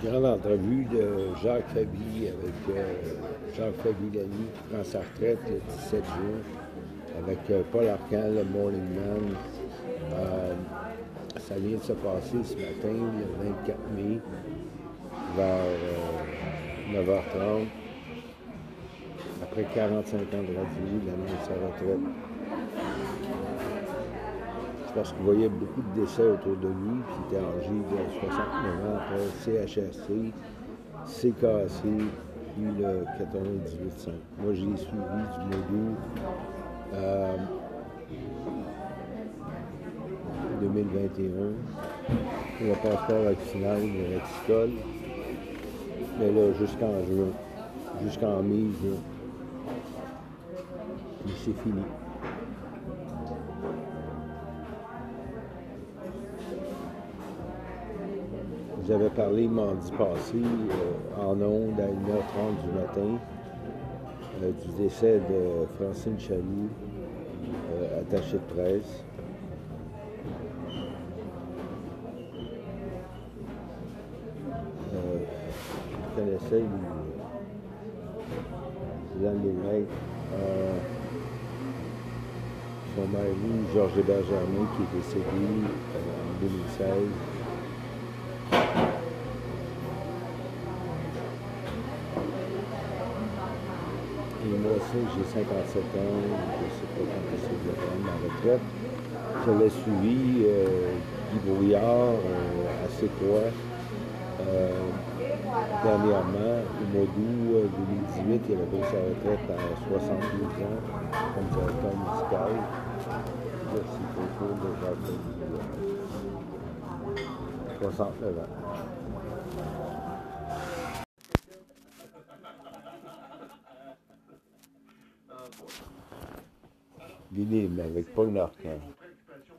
grande entrevue de Jacques Fabi avec euh, Jacques Fabi Lamy qui prend sa retraite le 17 juin avec euh, Paul Arcan, le Morning Man. Euh, ça vient de se passer ce matin, le 24 mai, vers 9h30. Après 45 ans de radio, il annonce sa retraite. Parce qu'il voyait beaucoup de décès autour de lui, puis il était âgé de 69 ans après CHSC, CKC, puis le 98.5. Moi, je l'ai suivi du d'août euh, 2021 pour le passeport vaccinal de Reticole. Mais là, jusqu'en juin, jusqu'en mai, juin. Mais c'est fini. Avez parlé mardi passé euh, en ondes à 1h30 du matin euh, du décès de Francine Chaloux, euh, attachée de presse. Je connaissais Suzanne Lévesque, son mari, Georges Hébergermain, qui est décédé en 2016. Et moi aussi, j'ai 57 ans, je ne sais pas quand est-ce prendre ma retraite. Je l'ai suivi, euh, Guy Brouillard, euh, à C'est quoi, euh, dernièrement, au mois d'août euh, 2018, il avait pris sa retraite à 72 ans comme directeur musical. Au tour de Jacques Denis, 69 ans. Bilim avec Paul Narcan.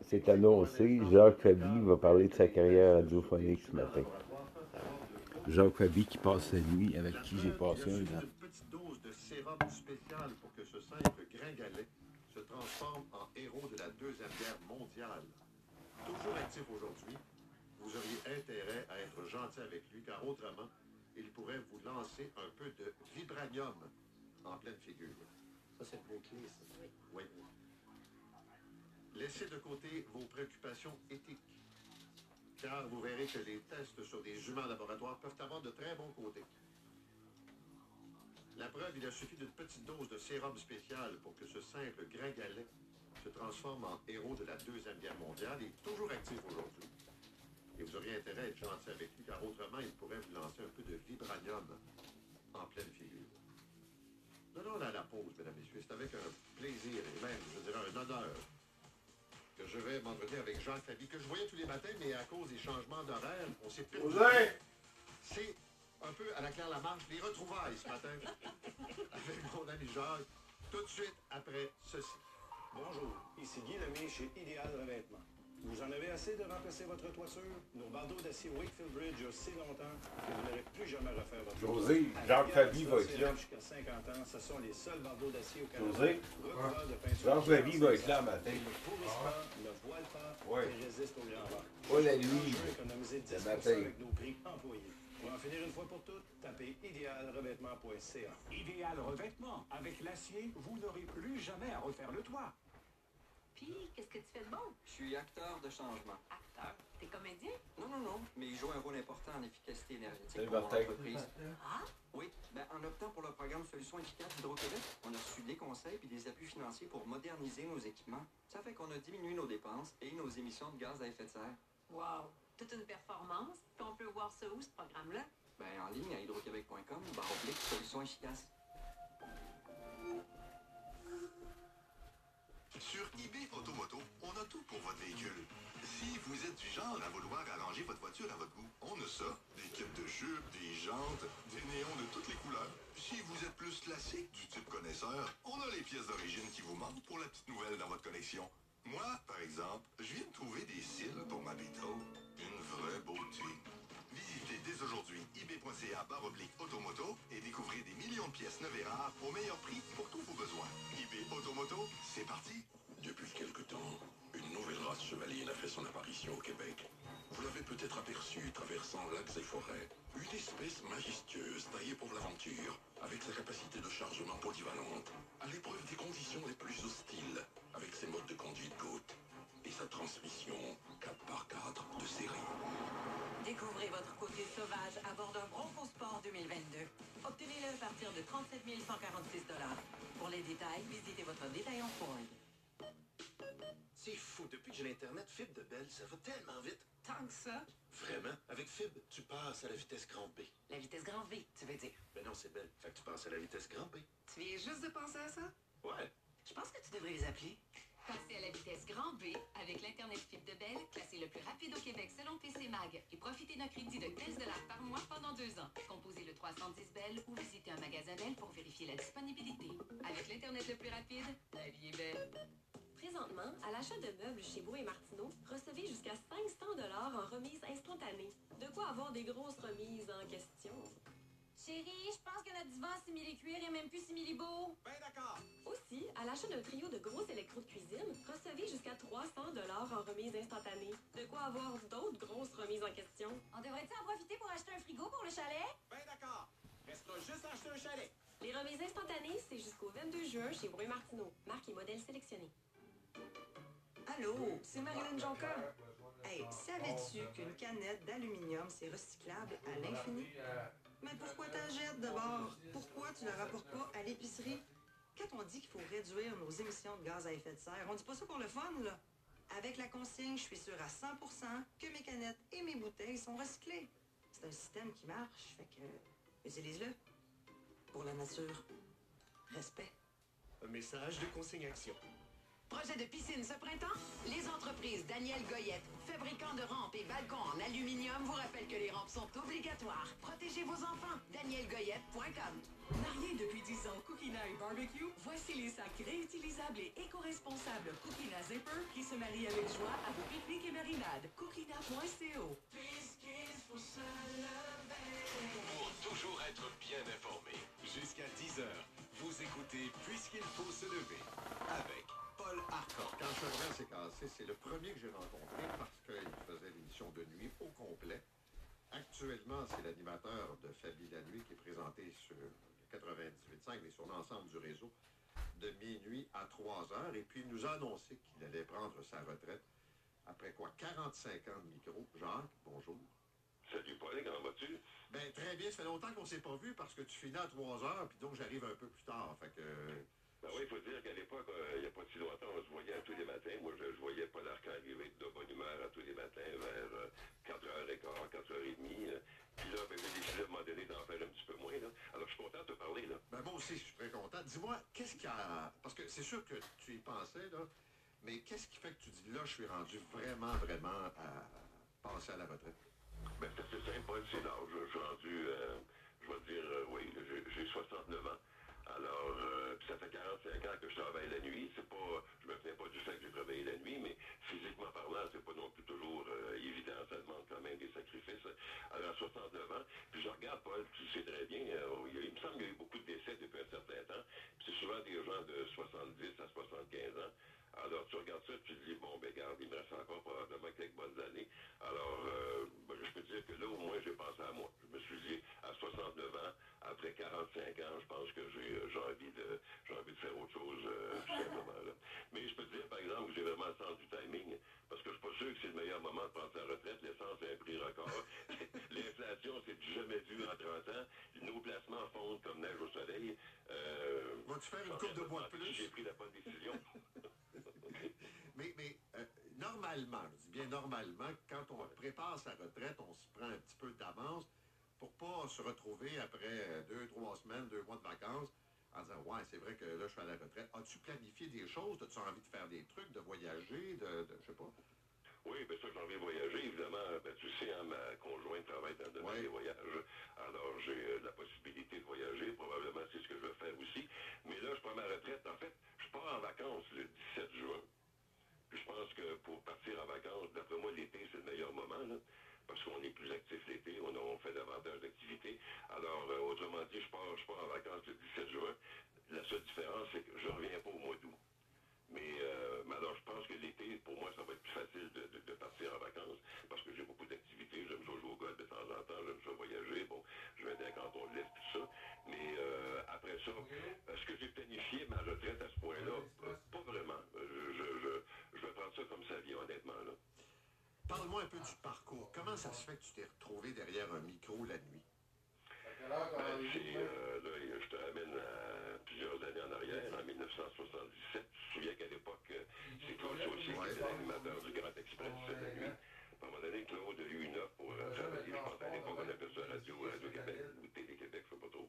C'est annoncé, Jacques Fabi va parler de sa carrière radiophonique ce matin. Jacques Fabi qui passe la nuit, avec qui j'ai passé un an. Une petite dose de sérum spécial pour que ce simple gringalet se transforme en héros de la Deuxième Guerre mondiale. Toujours actif aujourd'hui, vous auriez intérêt à être gentil avec lui, car autrement, il pourrait vous lancer un peu de vibranium en pleine figure. Ça, c'est le mot-clé, ça. Oui. Laissez de côté vos préoccupations éthiques, car vous verrez que les tests sur des humains en laboratoire peuvent avoir de très bons côtés. La preuve, il a suffi d'une petite dose de sérum spécial pour que ce simple gringalet se transforme en héros de la Deuxième Guerre mondiale et toujours actif aujourd'hui. Et vous auriez intérêt à être gentil avec lui, car autrement, il pourrait vous lancer un peu de vibranium en pleine figure. Donnons là la pause, mesdames et messieurs. C'est avec un plaisir et même, je dirais, un honneur je vais m'entretenir avec Jacques Fabi, que je voyais tous les matins, mais à cause des changements d'horaire, on s'est perdu. C'est un peu à la Claire Lamarche, les retrouvailles ce matin avec mon ami Jacques, tout de suite après ceci. Bonjour, ici Guy Lemay chez Idéal Revêtement. Vous en avez assez de remplacer votre toiture? Nos bardeaux d'acier Wakefield Bridge ont si longtemps que vous n'aurez plus jamais à refaire votre José. Jacques Fabi va être là. Jusqu'à 50 ans, ce sont les seuls bardeaux d'acier au Canada. José, peinture Jacques Fabi va être là matin. Ne pourrissent pas, Ouais. et résistent au grand vent. Pas la nuit, économiser 10 le matin. avec nos prix employés. Pour en finir une fois pour toutes, tapez idéalrevêtement.ca. Idéal revêtement. Avec l'acier, vous n'aurez plus jamais à refaire le toit. Puis, qu'est-ce que tu fais de bon? Je suis acteur de changement. Acteur? T'es comédien? Non, non, non, mais il joue un rôle important en efficacité énergétique Salut, pour mon Martin. entreprise. Ah? Oui, ben, en optant pour le programme Solutions efficaces d'Hydro-Québec, on a reçu des conseils et des appuis financiers pour moderniser nos équipements. Ça fait qu'on a diminué nos dépenses et nos émissions de gaz à effet de serre. Wow! Toute une performance. Puis on peut voir ça où, ce programme-là? Ben, en ligne à hydroquebec.com, barre oblique, solutions efficaces. Sur eBay Automoto, on a tout pour votre véhicule. Si vous êtes du genre à vouloir arranger votre voiture à votre goût, on a ça. Des kits de chute, des jantes, des néons de toutes les couleurs. Si vous êtes plus classique, du type connaisseur, on a les pièces d'origine qui vous manquent pour la petite nouvelle dans votre collection. Moi, par exemple, je viens de trouver des cils pour ma Beetle. Une vraie beauté. Visitez dès aujourd'hui ebay.ca barre oblique automoto et découvrez des millions de pièces neuves et rares au meilleur prix pour tous vos besoins. eBay Automoto, c'est parti. Depuis quelque temps, une nouvelle race chevalier a fait son apparition au Québec. Vous l'avez peut-être aperçu traversant lacs et forêts. Une espèce majestueuse taillée pour l'aventure, avec sa capacité de chargement polyvalente, à l'épreuve des conditions les plus hostiles, avec ses modes de conduite GOAT et sa transmission 4x4 de série. Découvrez votre côté sauvage à bord d'un Bronco Sport 2022. Obtenez-le à partir de 37 146 Pour les détails, visitez votre détaillant Ford. C'est fou, depuis que j'ai l'Internet, fibre de Belle, ça va tellement vite. Tant que ça, Vraiment, avec fibre, tu passes à la vitesse grand B. la vitesse grand V, tu veux dire? Ben non, c'est Belle, fait que tu passes à la vitesse grand B. Tu viens juste de penser à ça? Ouais. Je pense que tu devrais les appeler. Passez à la vitesse grand B avec l'Internet fibre de Bell, classé le plus rapide au Québec selon PC Mag. Et profitez d'un crédit de 15 par mois pendant deux ans. Composez le 310 Bell ou visitez un magasin Bell pour vérifier la disponibilité. Avec l'Internet le plus rapide, la vie est belle. Présentement, à l'achat de meubles chez Beau et Martineau, recevez jusqu'à 500 en remise instantanée. De quoi avoir des grosses remises en question. Chérie, je pense que notre divan simili-cuir est même plus simili-beau. Ben d'accord. Aussi, à l'achat d'un trio de gros électros de cuisine, recevez jusqu'à 300 en remise instantanée. De quoi avoir d'autres grosses remises en question. On devrait-tu en profiter pour acheter un frigo pour le chalet? Ben d'accord. Restera juste à acheter un chalet. Les remises instantanées, c'est jusqu'au 22 juin chez Beau et Martineau. Marque et modèle sélectionnés. Allô, c'est Marilyn Jonca. Hey, savais-tu qu'une canette d'aluminium, c'est recyclable à l'infini? Mais pourquoi t'en jettes d'abord? Pourquoi tu la rapportes pas à l'épicerie? Quand on dit qu'il faut réduire nos émissions de gaz à effet de serre, on dit pas ça pour le fun, là. Avec la consigne, je suis sûre à 100% que mes canettes et mes bouteilles sont recyclées. C'est un système qui marche, fait que utilise-le. Pour la nature. Respect. Un message de consigne action. Projet de piscine ce printemps? Les entreprises Daniel Goyette, fabricants de rampes et balcons en aluminium, vous rappellent que les rampes sont obligatoires. Protégez vos enfants. DanielGoyette.com Mariés depuis 10 ans Cookina et Barbecue, voici les sacs réutilisables et éco-responsables Cookina Zipper qui se marient avec joie à vos pique-niques et marinades. Cookina.co Pour toujours être bien informé. Jusqu'à 10h, vous écoutez Puisqu'il faut se lever avec Paul Arcand. Quand s'est cassé, c'est le premier que j'ai rencontré parce qu'il faisait l'émission de nuit au complet. Actuellement, c'est l'animateur de Fabi la nuit qui est présenté sur le 98.5 mais sur l'ensemble du réseau de minuit à 3 heures. Et puis, il nous a annoncé qu'il allait prendre sa retraite après quoi? 45 ans de micro. Jacques, bonjour. Salut Paul, comment vas-tu? Ben, très bien. Ça fait longtemps qu'on s'est pas vu parce que tu finis à 3 heures, puis donc j'arrive un peu plus tard. Fait que. Ben oui, il faut dire qu'à l'époque, euh, il n'y a pas si longtemps, on se voyait à tous les matins. Moi, je, je voyais Paul Arcand arriver de bonne humeur à tous les matins vers euh, 4h15, 4h30. euh. Puis là, ben, j'ai décidé à un moment donné d'en faire un petit peu moins. Là. Alors, je suis content de te parler. Là. Ben, moi aussi, je suis très content. Dis-moi, qu'est-ce qui a. Parce que c'est sûr que tu y pensais, là, mais qu'est-ce qui fait que tu dis là, je suis rendu vraiment, vraiment à passer à la retraite? Ben, c'est assez simple, c'est l'âge. Je suis rendu, euh, je vais te dire, oui, j'ai 69 ans. Alors, euh, ça fait 45 ans que je travaille la nuit. C'est pas, je me plains pas du fait que j'ai travaillé la nuit, mais physiquement parlant, c'est pas non plus toujours euh, évident. Ça demande quand même des sacrifices. Alors, à 69 ans, puis je regarde, Paul, tu sais très bien, euh, il, me semble qu'il y a eu beaucoup de décès depuis un certain temps. C'est souvent des gens de 70 à 75 ans. Alors, tu regardes ça, tu te dis, bon, ben, garde, il me reste encore probablement quelques bonnes années. Alors, euh, ben, je peux dire que là, au moins, j'ai pensé à moi. Je me suis dit, à 69 ans, après 45 ans, je pense que j'ai euh, j'ai envie, de, j'ai envie de faire autre chose, euh, tout simplement. Là. Mais je peux te dire, par exemple, que j'ai vraiment le sens du timing, parce que je suis pas sûr que c'est le meilleur moment de prendre sa retraite. L'essence a un prix record. L'inflation, c'est jamais vu en 30 ans. Nos placements fondent comme neige au soleil. Euh, Vas-tu faire une coupe de bois de plus? J'ai pris la bonne décision. Mais, mais euh, normalement, je dis bien normalement, quand on prépare sa retraite, on se prend un petit peu d'avance pour pas se retrouver après euh, deux, trois semaines, deux mois de vacances en disant Ouais, c'est vrai que là, je suis à la retraite. As-tu planifié des choses? As-tu envie de faire des trucs, de voyager, de, de je sais pas? Oui, bien sûr, j'ai envie de voyager. Évidemment, ben, tu sais, hein, ma conjointe travaille dans le domaine des voyages. Alors, j'ai euh, la possibilité de voyager. Probablement, c'est ce que je vais faire aussi. Mais là, je prends ma retraite. En fait, je pars en vacances le 17 juin. Puis je pense que pour partir en vacances, d'après moi, l'été, c'est le meilleur moment, là, parce qu'on est plus actif Dit, je pars, je pars en vacances le 17 juin. La seule différence, c'est que je ne reviens pas au mois d'août. Euh, mais, alors, je pense que l'été, pour moi, ça va être plus facile de, partir en vacances parce que j'ai beaucoup d'activités. J'aime ça jouer au golf de temps en temps, j'aime ça voyager. Bon, je vais d'un canton de l'Est, tout ça. Mais euh, après ça, okay. ce que j'ai planifié, ma retraite à ce point-là, pas vraiment. Je, je, je, vais prendre ça comme ça vient, honnêtement. Parle-moi un peu du parcours. Comment ça se fait que tu t'es retrouvé derrière un micro la nuit? Ben, c'est, euh, là, je te ramène à plusieurs années en arrière, en 1977. Tu te souviens qu'à l'époque, euh, c'est Claude Saucier qui était l'animateur du Grand Express la nuit. À un moment donné, Claude a eu une offre pour euh, travailler, je pense à l'époque, on appelait ça Radio, Radio-Québec ou Télé-Québec, je ne sais pas trop.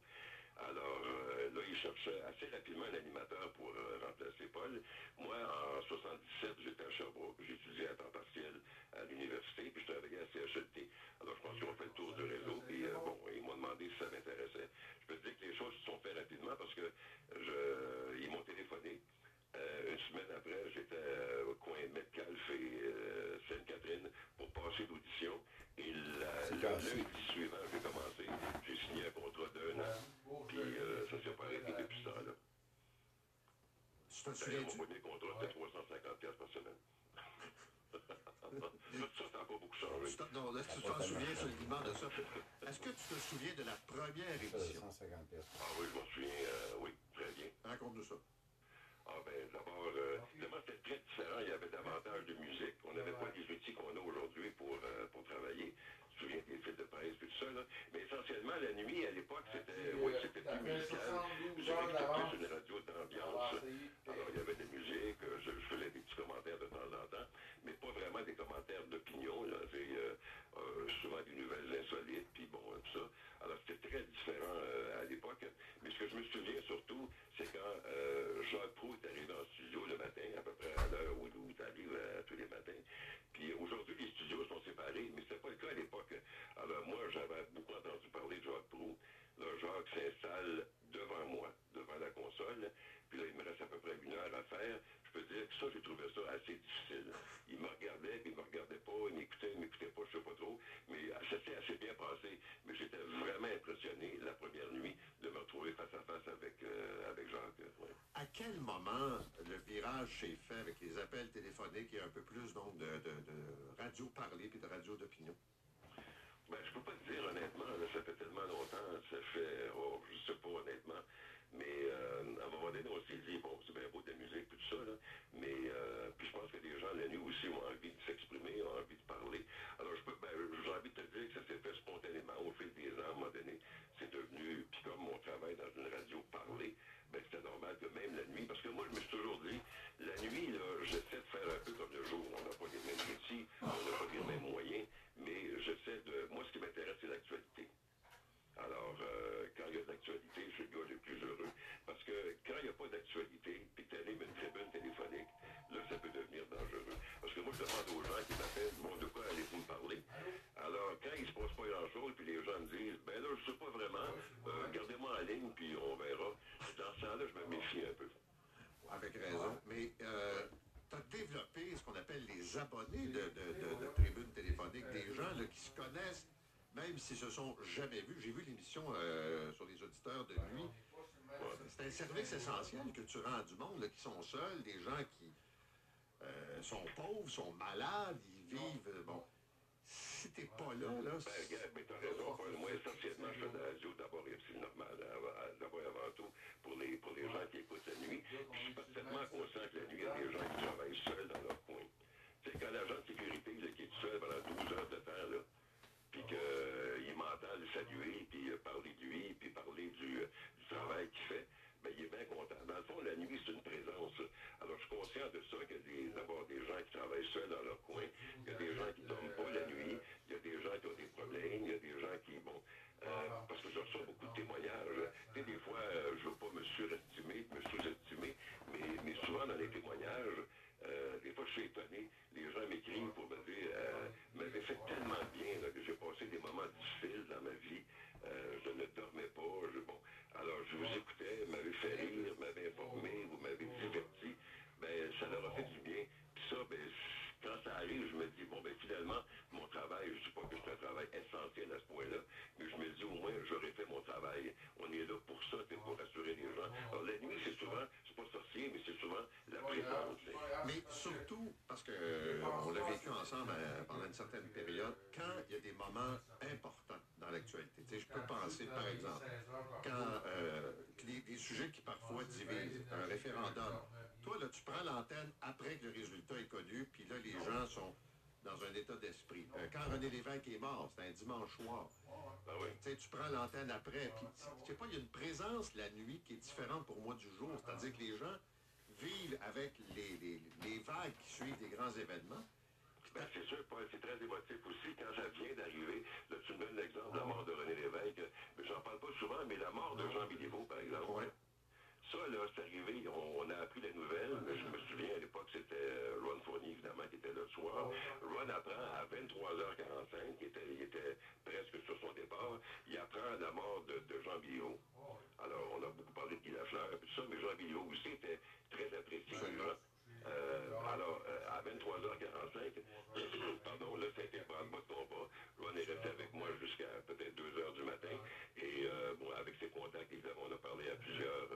Alors euh, là, il cherchait assez rapidement un animateur pour euh, remplacer Paul. Moi, en 77, j'étais à Sherbrooke. J'étudiais à temps partiel à l'université, puis je travaillais à CHLT. Alors, je pense qu'ils ont fait le tour du réseau, puis euh, bon, ils m'ont demandé si ça m'intéressait. Je peux te dire que les choses se sont faites rapidement parce que je, ils m'ont téléphoné. Euh, une semaine après, j'étais euh, au coin Metcalfe et euh, Sainte-Catherine pour passer l'audition. Et la- le lundi suivant. J'ai signé un contrat d'un an. Puis euh, ça s'est pas arrêté depuis ce temps-là. Tu te D'ailleurs, souviens-tu? mon premier contrat, c'était 350 piastres par semaine. ça, ça n'a pas beaucoup changé. Tu t'en- Non, là, tu t'en souviens solidement de ça. Est-ce que tu te souviens de la première émission? Ah oui, je m'en souviens, euh, oui, très bien. Raconte-nous ça. Ah ben d'abord, euh, évidemment, c'était très différent. Il y avait davantage de musique. On n'avait pas les outils qu'on a aujourd'hui pour, euh, pour travailler. Souviens des fils de presse et tout ça, là. Mais essentiellement, la nuit, à l'époque, c'était oui, c'était plus musical. C'était une radio d'ambiance. Alors, il y avait des musiques, euh, je, je faisais des petits commentaires de temps en temps, mais pas vraiment des commentaires d'opinion. C'est euh, euh, souvent des nouvelles insolites, puis bon, euh, tout ça. Alors, c'était très différent euh, à l'époque. Mais ce que je me souviens surtout, c'est quand euh, Jacques Proulx est arrivé en studio le matin, à peu près à l'heure où, où tu arrives euh, tous les matins. Puis aujourd'hui, les studios sont séparés, mais c'était pas le cas à l'époque. Alors moi, j'avais beaucoup entendu parler de Jacques Proulx. Là, Jacques s'installe devant moi, devant la console. Puis là, il me reste à peu près une heure à faire. Je peux dire que ça, j'ai trouvé ça assez difficile. Il me regardait, puis il me regardait pas, il m'écoutait, il m'écoutait pas, je sais pas trop. Mais euh, ça s'est assez bien passé. Mais j'étais vraiment impressionné la première nuit de me retrouver face à face avec, euh, avec Jacques. ouais. À quel moment le virage s'est fait avec les appels téléphoniques et un peu plus donc de, de, de radio parlée puis de radio d'opinion? Ben, je peux pas te dire honnêtement, là, ça fait tellement longtemps, ça fait, oh, je sais pas honnêtement, mais euh, à un moment donné, on s'est dit, bon, c'est bien beau de la musique, tout ça, là, mais euh, puis je pense que les gens, la nuit aussi, ont envie de s'exprimer, ont envie de parler. Alors, je peux, ben, j'ai envie de te dire que ça s'est fait spontanément au fil des ans, à un moment donné, c'est devenu, puis comme on travaille dans une radio parlée, ben, c'était normal que même la nuit, parce que moi, je me suis toujours dit, la nuit, là, j'essaie de faire un peu comme le jour, on n'a pas les mêmes outils, on n'a pas les mêmes moyens, mais j'essaie de, moi, ce qui m'intéresse, c'est l'actualité. Alors, euh, quand il y a de l'actualité, je suis le gars le plus heureux. Parce que quand il n'y a pas d'actualité, puis tu animes une tribune téléphonique, là, ça peut devenir dangereux. Parce que moi, je demande aux gens qui m'appellent, bon, de quoi allez-vous me parler? Alors, quand il se passe pas grand-chose, puis les gens me disent, ben là, je sais pas vraiment, euh, gardez-moi en ligne, puis on verra. Dans ce temps-là, je me méfie un peu. Avec raison. Mais euh, tu as développé ce qu'on appelle les abonnés de, de, de, de tribunes téléphoniques, des gens là, qui se connaissent, même s'ils se sont jamais vus. J'ai vu l'émission euh, sur les auditeurs de nuit. C'est un service essentiel que tu rends du monde là, qui sont seuls, des gens qui sont pauvres, sont malades, ils vivent. euh, bon, si t'es pas là, là. Ben, regarde, mais t'as raison, Paul. Moi, essentiellement, je fais de la radio d'abord, et c'est normal, hein, d'abord et avant tout, pour les, pour les gens qui écoutent la nuit. Puis je suis parfaitement conscient que la nuit, il y a des gens qui travaillent seuls dans leur coin. Tu sais, quand l'agent de sécurité, là, qui est tout seul pendant 12 heures de temps, là, puis qu'il m'entend le saluer, puis euh, parler de lui, puis parler du, euh, du travail qu'il fait, ben, il est bien content. Dans le fond, la nuit, c'est une présence. Alors, je suis conscient de ça, y a des- d'abord des gens qui travaillent seuls dans leur coin, il y a des gens qui ne dorment pas la nuit, il y a des gens qui ont des problèmes, il y a des gens qui, bon, euh, parce que je reçois beaucoup de témoignages. Tu sais, des fois, euh, je ne veux pas me surestimer, me sous-estimer, mais, mais souvent dans les témoignages, euh, des fois, je suis étonné. Les gens m'écrivent pour me dire, euh, m'avait fait tellement bien là, que j'ai passé des moments difficiles dans ma vie. Euh, je ne dormais pas. Je, bon, alors, je vous écoutais, m'avez fait rire, m'avez informé, vous m'avez diverti. Ben, ça leur a fait du bien. Puis ça, ben, quand ça arrive, je me dis, bon, ben, finalement, mon travail, je ne dis pas que c'est un travail essentiel à ce point-là, mais je me dis, au moins, j'aurais fait mon travail. On est là pour ça, c'est pour rassurer les gens. Alors, la nuit, c'est souvent, c'est pas sorcier, mais c'est souvent la présence. Mais surtout, parce que euh, on l'a vécu ensemble euh, pendant une certaine période, quand il y a des moments importants dans l'actualité. Tu sais, je peux penser, par exemple, quand euh, les, des sujets qui parfois divisent, un référendum. Toi, là, tu prends l'antenne après que le résultat est connu, puis là, les gens sont dans un état d'esprit. Euh, quand René Lévesque est mort, c'était un dimanche soir. Ah oui. Tu sais, tu prends l'antenne après, puis je sais pas, il y a une présence la nuit qui est différente pour moi du jour. C'est-à-dire que les gens vivent avec les, les- les vagues qui suivent des grands événements. Ben, c'est sûr, c'est très émotif aussi. Quand ça vient d'arriver, là, tu me donnes l'exemple de la mort de René Lévesque, j'en parle pas souvent, mais la mort de Jean Béliveau, par exemple. Ça, là, c'est arrivé, on, on a appris la nouvelle, mais je me souviens, à l'époque, c'était euh, Ron Fournier, évidemment, qui était là le soir. Ron apprend à 23h45, il était, il était presque sur son départ, il apprend la mort de, de Jean Béliveau. Alors, on a beaucoup parlé de Guy Lafleur, et tout ça, mais Jean Béliveau aussi était très apprécié des gens. Euh, alors, euh, à 23h45, pardon, là, ça a été un branle-bas de combat. Ron est resté avec moi jusqu'à peut-être 2h du matin. Et, euh, bon, avec ses contacts, évidemment, on a parlé à plusieurs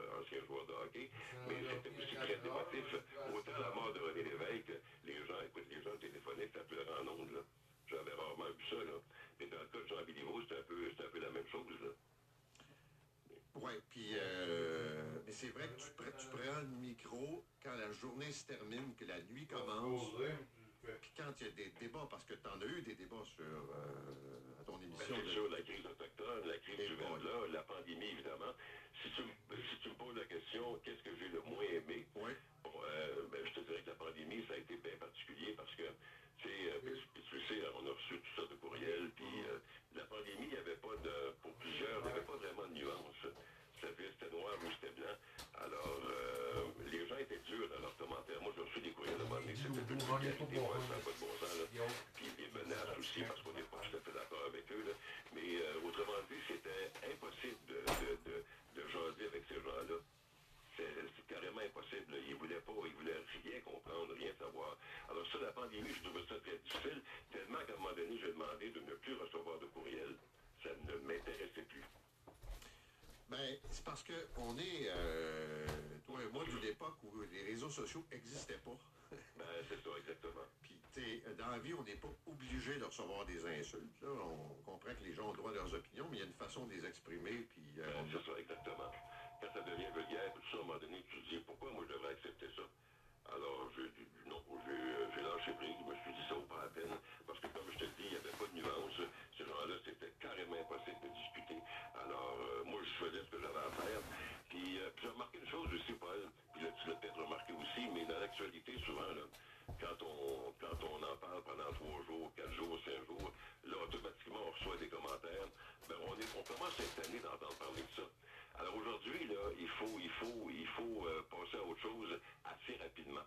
de hockey. Mais c'était aussi très émotif. Autant la mort de René Lévesque, les gens, écoute, les gens téléphonaient, ça pleurait en ondes, là. J'avais rarement vu ça, là. Mais dans le cas de Jean Béliveau, c'est un peu, c'est un peu la même chose, là. Oui, puis euh, mais c'est vrai que tu, tu prends le micro quand la journée se termine, que la nuit commence. Puis quand il y a des débats, parce que tu en as eu des débats sur euh, à ton Ben, émission. c'est de- sûr, la crise autochtone, la crise du verglas, la pandémie, évidemment. Si tu, me- si tu me poses la question, qu'est-ce que j'ai le moins aimé? Bon, euh, ben, je te dirais que la pandémie, ça a été bien particulier parce que, tu sais, euh, puis- puis tu le sais, on a reçu tout ça de courriel, puis euh, la pandémie, il n'y avait pas de, pour plusieurs, il n'y avait pas vraiment de nuance. C'était c'était noir ou c'était blanc. Alors, euh, les gens étaient durs dans leurs commentaires. Moi, j'ai reçu des courriels à un pas de bon sens, là. Puis des menaces aussi, parce qu'on n'est pas tout à fait d'accord avec eux, là. Mais euh, autrement dit, c'était impossible de, de, de, de jaser avec ces gens-là. C'est c'est carrément impossible. là. Ils ne voulaient pas, ils voulaient rien comprendre, rien savoir. Alors ça, la pandémie, je trouvais ça très difficile, tellement qu'à un moment donné, j'ai demandé de ne plus recevoir de courriel. Ça ne m'intéressait plus. Ben, c'est parce qu'on est, euh, toi et moi, d'une époque où les réseaux sociaux n'existaient pas. Ben, c'est ça, exactement. Puis, tu sais, dans la vie, on n'est pas obligé de recevoir des insultes. Là. On comprend que les gens ont droit à leurs opinions, mais il y a une façon de les exprimer. Puis, euh, Ben, c'est ça, exactement. Quand ça devient vulgaire, tout ça, à un moment donné, tu te dis, pourquoi moi je devrais accepter ça? Alors, j'ai dit, non, j'ai euh, lâché prise, je me suis dit, ça vaut pas la peine. Parce que, comme je te le dis, il n'y avait pas de nuance. Ces gens-là, c'était carrément impossible de discuter. Alors, euh, moi, je faisais ce que j'avais à faire. Puis, euh, puis j'ai remarqué une chose aussi, Paul, tu l'as peut-être remarqué aussi, mais dans l'actualité, souvent, quand on, quand on en parle pendant trois jours, quatre jours, cinq jours, là, automatiquement, on reçoit des commentaires. Ben, on, est, on commence cette année d'entendre parler de ça. Alors aujourd'hui, là, il faut, il faut, il faut euh, passer à autre chose assez rapidement.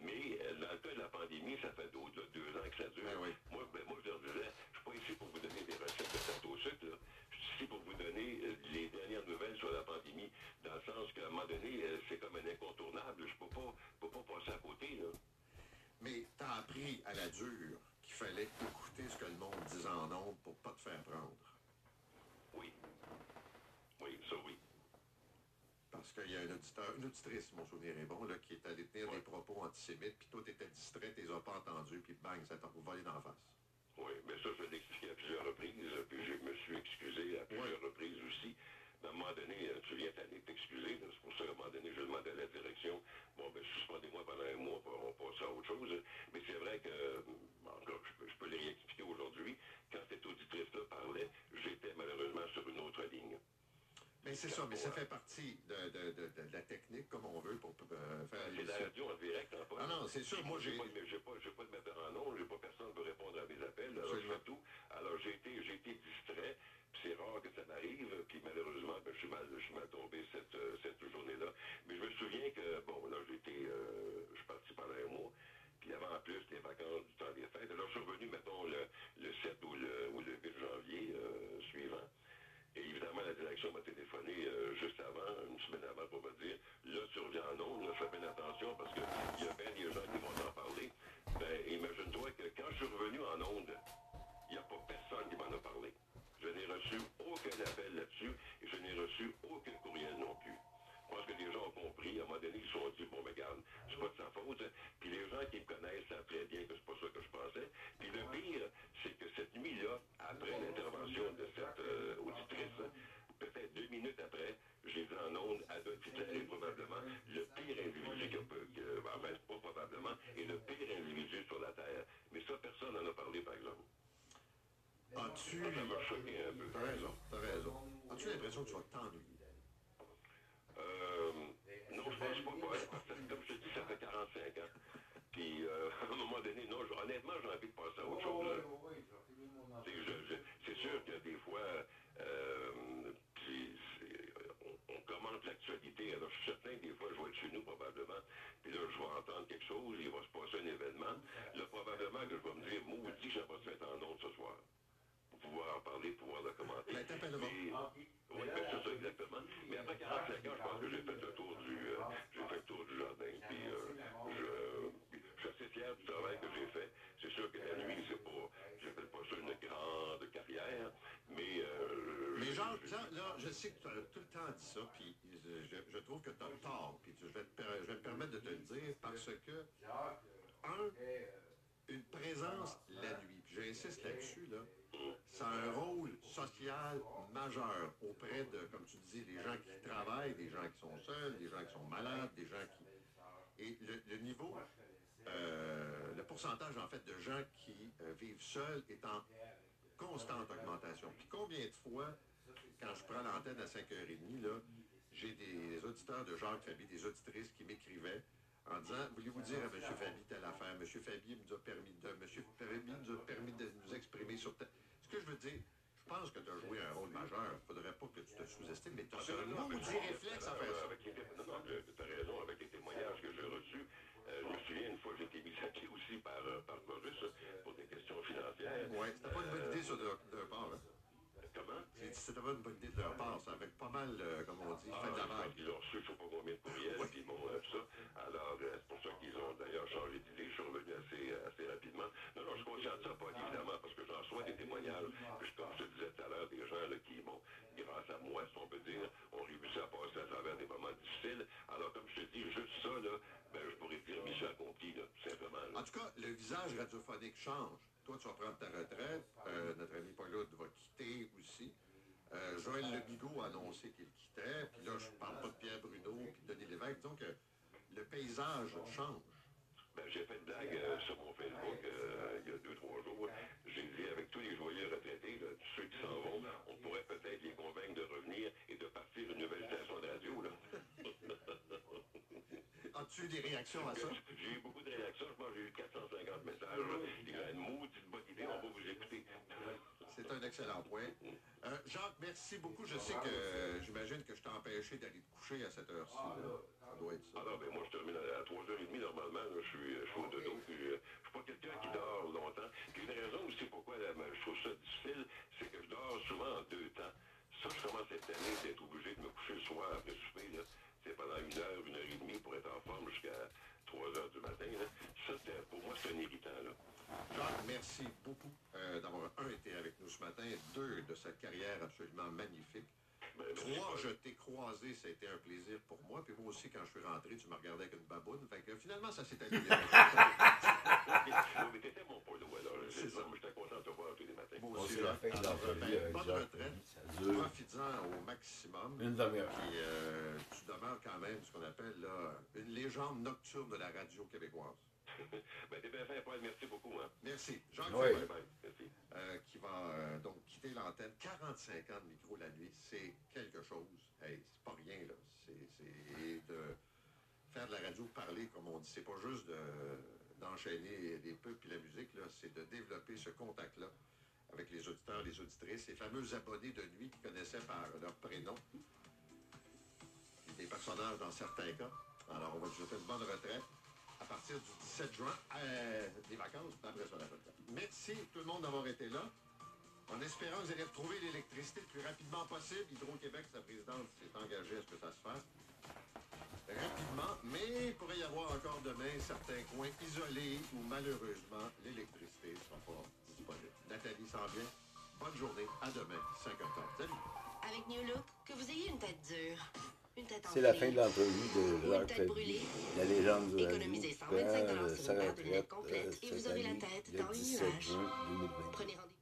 Mais euh, dans le cas de la pandémie, ça fait au-delà de deux ans que ça dure. Moi, ben, moi, je leur disais, je suis pas ici pour vous donner des recettes de tarte au sucre. là. Je suis ici pour vous donner euh, les dernières nouvelles sur la pandémie, dans le sens qu'à un moment donné, euh, c'est comme un incontournable. Je peux pas, peux pas passer à côté. Là. mais tu as appris à la dure qu'il fallait écouter ce que le monde disait en ondes pour pas te faire prendre. Oui. Oui, ça oui. Parce qu'il y a un auditeur, une auditrice, mon souvenir est bon, là, qui est allée tenir des propos antisémites, puis toi, t'étais distrait, t'es pas entendu, puis bang, ça t'a volé d'en face. Oui, mais ça, je l'ai expliqué à plusieurs reprises, puis je me suis excusé à plusieurs reprises aussi. Mais à un moment donné, euh, tu viens t'aller t'excuser, là, c'est pour ça qu'à un moment donné, je demandais à la direction, bon, ben, suspendez-moi pendant un mois, on va passer à autre chose. Mais c'est vrai que, je peux, je peux les réexpliquer aujourd'hui, quand cette auditrice-là parlait, j'étais malheureusement sur une autre ligne. Mais c'est ça, mais ça fait partie de, de- de- de la technique, comme on veut, pour euh, faire C'est la radio en direct, en Ah non, c'est sûr, moi, j'ai- pas, j'ai pas, j'ai pas de mettre en nom, j'ai pas personne pour répondre à mes appels, alors je fais tout. Alors j'ai été, j'ai été distrait, puis c'est rare que ça m'arrive, puis malheureusement, ben, je suis mal, je suis mal tombé cette, euh, cette journée-là. Mais je me souviens que, bon, là, j'étais, euh, je suis parti pendant un mois, puis avant en plus les vacances du temps des fêtes. Alors je suis revenu, mettons, le, le 7 ou le, ou le 8 janvier euh, suivant. Et évidemment, la direction m'a téléphoné euh, juste avant, une semaine avant, pour me dire là, tu reviens en ondes, là, fais bien attention parce qu'il y a bien des gens qui vont t'en parler. Ben, imagine-toi que quand je suis revenu en ondes, il n'y a pas personne qui m'en a parlé. Je n'ai reçu aucun appel là-dessus et je n'ai reçu aucun courriel non plus. Je pense que les gens ont compris, à un moment donné, ils se sont dit, bon, mais regarde, c'est pas de sa faute. hein. Puis les gens qui me connaissent savent très bien que c'est pas ça que je pensais. Puis le pire, c'est que cette nuit-là, après l'intervention de cette euh, auditrice, peut-être deux minutes après, j'ai vu en ondes Adolf Hitler est probablement le pire individu que peut, que, enfin, c'est pas probablement, est le pire individu sur la Terre. Mais ça, personne As-tu. T'as raison, t'as raison. As-tu l'impression que tu vas t'ennuyer? Euh, non, je pense pas, ouais, parce que comme je te dis, ça fait 45 ans. Puis, euh, à un moment donné, non, je- honnêtement, j'ai envie de passer à autre chose. là. C'est que je- je- C'est sûr que des fois, euh, puis c'est- on, on commente l'actualité. Alors, je suis certain que des fois, je vais être chez nous, probablement. Puis là, je vais entendre quelque chose, il va se passer un événement. Là, probablement que je vais me dire, maudit, je vais pas se mettre en onde ce soir. Pour pouvoir en parler, pouvoir le commenter. Ben, t'appelleras. Oui, ben, c'est ça, exactement. Mais après 45 ans, je pense que j'ai fait le tour du, euh, j'ai fait le tour du jardin. Puis, euh, je, je suis assez fier du travail que j'ai fait. C'est sûr que la nuit, c'est pas, j'ai fait pas ça une grande carrière, mais, euh, Mais je- genre, je- là, là, je sais que tu as tout le temps dit ça, puis je, trouve que tu as tort, puis je vais, te, me permettre de te le dire parce que, un, une présence la nuit, puis j'insiste là-dessus, là, ça a un rôle social majeur auprès de, comme tu dis, des gens qui travaillent, des gens qui sont seuls, des gens qui sont malades, des gens qui... Et le, le niveau, euh, le pourcentage, en fait, de gens qui euh, vivent seuls est en constante augmentation. Puis combien de fois, quand je prends l'antenne à 5h30, là, j'ai des auditeurs de Jacques Fabi, des auditrices qui m'écrivaient en disant Voulez-vous dire à M. Fabi telle affaire? M. Fabi nous a permis de. M. Fabi nous a permis de nous exprimer sur tel. Ce que je veux dire, je pense que tu as joué un rôle majeur. Il ne faudrait pas que tu te sous-estimes, mais tu as un maudit réflexe à faire ça. Avec les, non, non, tu as raison, avec les témoignages que j'ai reçus. euh, je me souviens une fois, j'ai été mis à pied aussi par, euh, par pour des questions financières. Ouais, c'était pas une bonne idée, ça, leur part. Là. Comment? C'était pas une bonne idée de leur part, ça, avec pas mal, euh, comme on dit, fait de la Ah, vague. Ils ont reçu, je sais pas combien de courriels, puis euh, ça. Alors, euh, c'est pour ça qu'ils ont d'ailleurs changé d'idée. Je suis revenu assez, euh, assez rapidement. Non, non, je suis conscient de ça, pas évidemment, parce que j'en reçois des témoignages. Puis, comme je te disais tout à l'heure, des gens là, qui, bon, grâce à moi, si on peut dire, ont réussi à passer à travers des moments difficiles. Alors, comme je te dis, juste ça, là, ben, je pourrais dire mission accomplie, là, tout simplement. là. En tout cas, le visage radiophonique change. Toi, tu vas prendre ta retraite. Euh, notre ami Paul Hood va quitter aussi. Euh, Joël Le Bigot a annoncé qu'il quittait. Puis là, je parle pas de Pierre Bruno puis de Denis Lévesque. Donc, euh, le paysage change. Ben, j'ai fait une blague euh, sur mon Facebook euh, il y a deux, trois jours. J'ai dit avec tous les joyeux retraités, là, tous ceux qui s'en vont, on pourrait peut-être les convaincre de revenir et de partir une nouvelle station de radio. Là. As-tu des réactions à ça? J'ai eu beaucoup de réactions. Je pense que j'ai eu 450 messages. Il y a une bonne idée, on va vous écouter. C'est un excellent point. Euh, Jacques, merci beaucoup. Je sais que euh, j'imagine que je t'ai empêché d'aller te coucher à cette heure-ci. là. Ça doit être ça. Ah non, ben moi, je termine à 3h30 normalement. là. je, suis, je suis au dodo. Puis, euh, je suis pas quelqu'un qui dort longtemps. Puis une raison aussi pourquoi là, ben, je trouve ça difficile, c'est que je dors souvent en deux temps. Ça, je commence cette année d'être obligé de me coucher le soir après souper. Là. C'est pendant une heure, une heure et demie pour être en forme jusqu'à 3 heures du matin. Là. Ça, pour moi, c'est un irritant. Là. Jacques, merci beaucoup euh, d'avoir, un, été avec nous ce matin, deux, de cette carrière absolument magnifique. Trois, je t'ai croisé, ça a été un plaisir pour moi. Puis moi aussi, quand je suis rentré, tu me regardais avec une baboune. Fait que finalement, ça s'est aligné. mais t'étais mon polo, alors. C'est ça. Moi, j'étais content de te voir tous les matins. Moi aussi, Alors, ben, avec bonne retraite. Profites-en au maximum. une demi-heure. Quand même ce qu'on appelle là, une légende nocturne de la radio québécoise. ben, bien Paul. Merci beaucoup. Hein. Merci. Jacques Oui. Merci. euh, qui va euh, donc quitter l'antenne. 45 ans de micro la nuit, c'est quelque chose. Hey, c'est pas rien, là. C'est c'est de faire de la radio, parler, comme on dit. C'est pas juste de- d'enchaîner des pubs et la musique, là. C'est de développer ce contact-là avec les auditeurs, les auditrices, les fameux abonnés de nuit qui connaissaient par leur prénom. Des personnages dans certains cas. Alors, on va te souhaiter une bonne retraite à partir du 17 juin, euh, des vacances, après ça, la retraite. Merci tout le monde d'avoir été là. En espérant que vous allez retrouver l'électricité le plus rapidement possible. Hydro-Québec, sa présidente, s'est engagée à ce que ça se fasse rapidement, mais il pourrait y avoir encore demain certains coins isolés où malheureusement l'électricité ne sera pas disponible. Nathalie s'en vient. Bonne journée. À demain, 5h30. Salut. Avec New Look, que vous ayez une tête dure, C'est la fin de l'entrevue de Jacques tête Fabi, brûlée. la légende du radio, Économisez prend 125 sur sa une paire de lunettes euh, et vous aurez la tête dans les 17 nuages. juin 2020. Prenez rendez-vous